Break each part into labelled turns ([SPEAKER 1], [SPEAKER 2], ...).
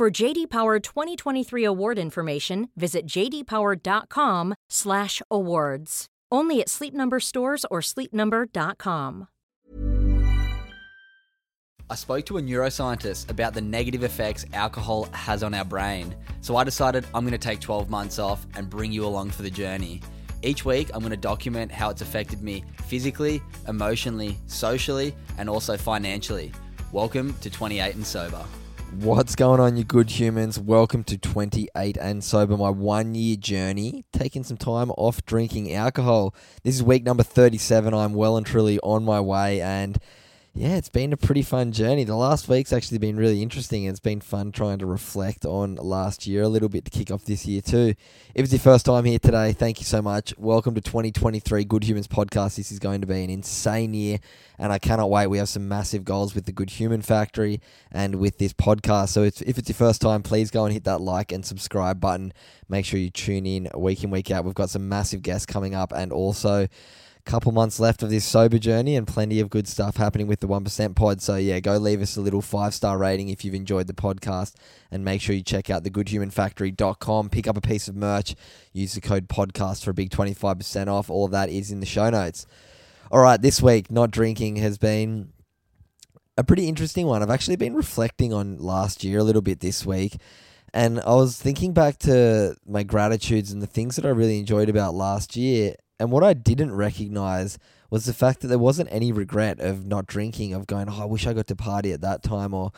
[SPEAKER 1] For JD Power 2023 award information, visit jdpower.com/awards. Only at Sleep Number stores or sleepnumber.com.
[SPEAKER 2] I spoke to a neuroscientist about the negative effects alcohol has on our brain. So I decided I'm going to take 12 months off and bring you along for the journey. Each week, I'm going to document how it's affected me physically, emotionally, socially, and also financially. Welcome to 28 and Sober.
[SPEAKER 3] What's going on, you good humans? Welcome to 28 and Sober, my one year journey, taking some time off drinking alcohol. This is week number 37. I'm well and truly on my way, and yeah, it's been a pretty fun journey. The last week's actually been really interesting. And it's been fun trying to reflect on last year a little bit to kick off this year too. If it's your first time here today, thank you so much. Welcome to 2023 Good Humans podcast. This is going to be an insane year, and I cannot wait. We have some massive goals with the Good Human Factory and with this podcast. So if it's your first time, please go and hit that like and subscribe button. Make sure you tune in week in, week out. We've got some massive guests coming up, and also couple months left of this sober journey and plenty of good stuff happening with the 1% pod. So, yeah, go leave us a little five star rating if you've enjoyed the podcast and make sure you check out the goodhumanfactory.com. Pick up a piece of merch, use the code podcast for a big 25% off. All of that is in the show notes. All right, this week, not drinking has been a pretty interesting one. I've actually been reflecting on last year a little bit this week. And I was thinking back to my gratitudes and the things that I really enjoyed about last year. And what I didn't recognize was the fact that there wasn't any regret of not drinking, of going, oh, I wish I got to party at that time, or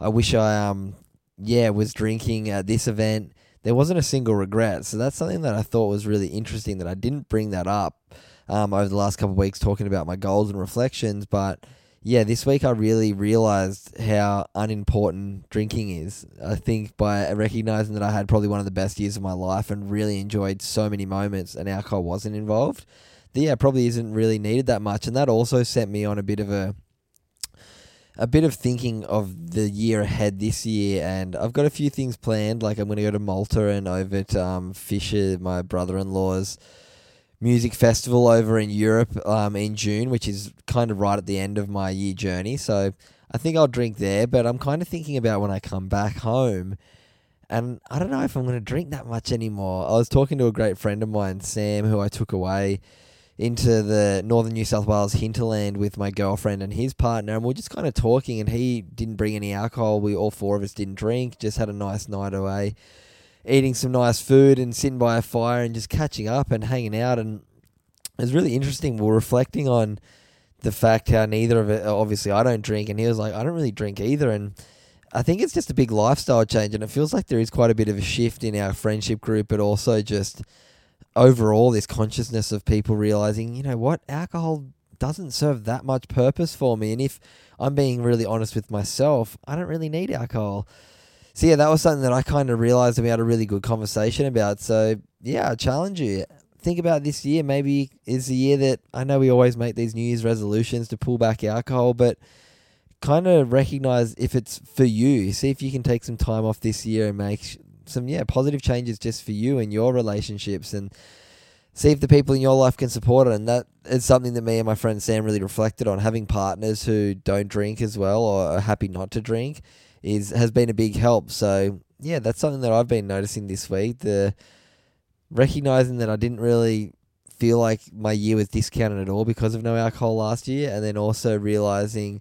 [SPEAKER 3] I wish I, um, yeah, was drinking at this event. There wasn't a single regret. So that's something that I thought was really interesting that I didn't bring that up um, over the last couple of weeks talking about my goals and reflections. But yeah, this week I really realized how unimportant drinking is. I think by recognizing that I had probably one of the best years of my life and really enjoyed so many moments and alcohol wasn't involved, the, yeah, probably isn't really needed that much. And that also sent me on a bit of a a bit of thinking of the year ahead this year, and I've got a few things planned. Like I'm going to go to Malta and over to um, Fisher, my brother-in-law's music festival over in Europe um, in June, which is kind of right at the end of my year journey. So I think I'll drink there, but I'm kind of thinking about when I come back home. And I don't know if I'm going to drink that much anymore. I was talking to a great friend of mine, Sam, who I took away into the northern New South Wales hinterland with my girlfriend and his partner, and we are just kind of talking. And he didn't bring any alcohol. We all four of us didn't drink. Just had a nice night away eating some nice food and sitting by a fire and just catching up and hanging out. And it was really interesting. We are reflecting on the fact how neither of it, obviously, I don't drink, and he was like, I don't really drink either. And I think it's just a big lifestyle change, and it feels like there is quite a bit of a shift in our friendship group, but also just overall this consciousness of people realizing, you know what, alcohol doesn't serve that much purpose for me. And if I'm being really honest with myself, I don't really need alcohol so yeah, that was something that I kind of realized we had a really good conversation about. So yeah, I challenge you. Think about this year. Maybe is the year that I know we always make these New Year's resolutions to pull back alcohol, but kind of recognize if it's for you. See if you can take some time off this year and make some yeah positive changes just for you and your relationships and see if the people in your life can support it. And that is something that me and my friend Sam really reflected on. Having partners who don't drink as well or are happy not to drink is has been a big help. So yeah, that's something that I've been noticing this week. The recognizing that I didn't really feel like my year was discounted at all because of no alcohol last year, and then also realizing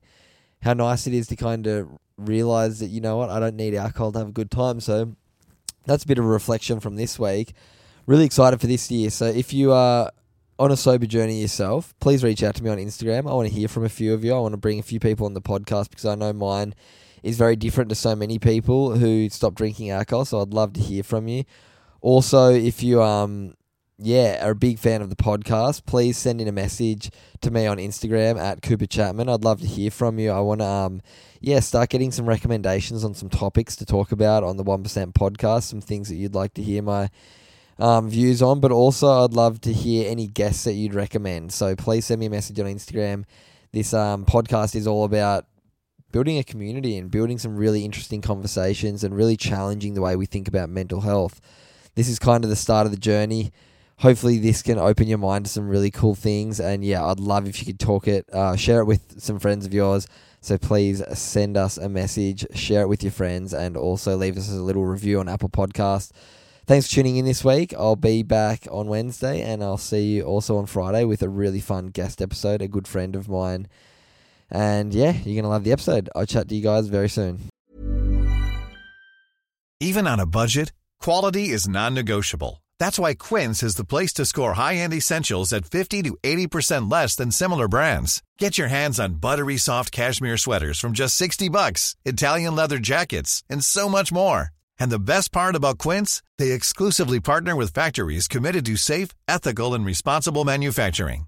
[SPEAKER 3] how nice it is to kind of realize that you know what I don't need alcohol to have a good time. So that's a bit of a reflection from this week. Really excited for this year. So if you are on a sober journey yourself, please reach out to me on Instagram. I want to hear from a few of you. I want to bring a few people on the podcast because I know mine is very different to so many people who stop drinking alcohol. So I'd love to hear from you. Also, if you um yeah, are a big fan of the podcast, please send in a message to me on Instagram at Cooper Chapman. I'd love to hear from you. I want to, um, yeah, start getting some recommendations on some topics to talk about on the 1% podcast, some things that you'd like to hear my um, views on, but also I'd love to hear any guests that you'd recommend. So please send me a message on Instagram. This um, podcast is all about building a community and building some really interesting conversations and really challenging the way we think about mental health. This is kind of the start of the journey hopefully this can open your mind to some really cool things. And yeah, I'd love if you could talk it, uh, share it with some friends of yours. So please send us a message, share it with your friends, and also leave us a little review on Apple Podcast. Thanks for tuning in this week. I'll be back on Wednesday, and I'll see you also on Friday with a really fun guest episode, a good friend of mine. And yeah, you're going to love the episode. I'll chat to you guys very soon.
[SPEAKER 4] Even on a budget, quality is non negotiable. That's why Quince is the place to score high end essentials at 50 to 80% less than similar brands. Get your hands on buttery soft cashmere sweaters from just 60 bucks, Italian leather jackets, and so much more. And the best part about Quince, they exclusively partner with factories committed to safe, ethical, and responsible manufacturing.